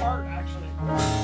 part actually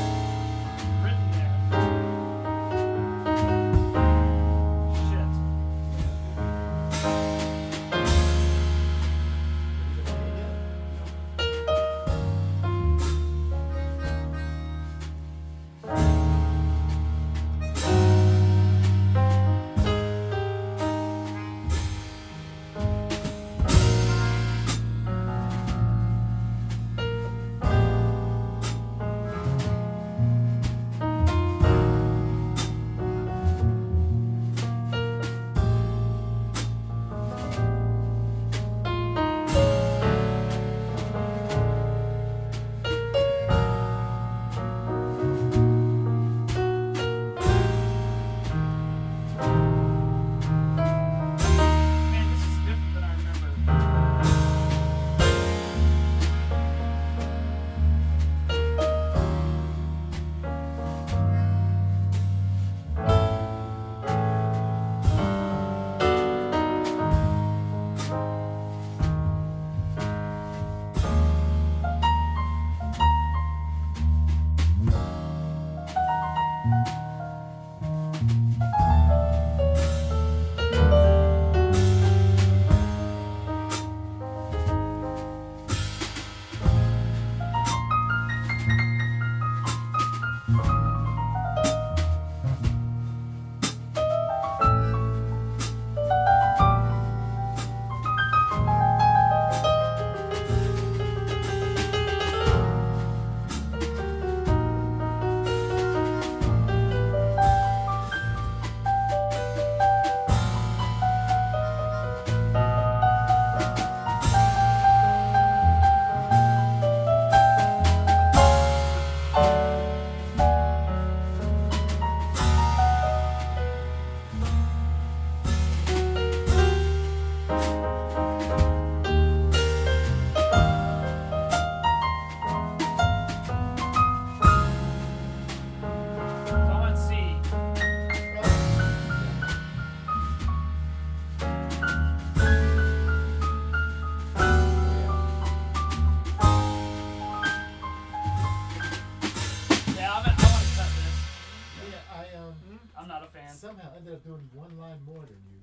I'm not a fan. somehow ended up doing one line more than you.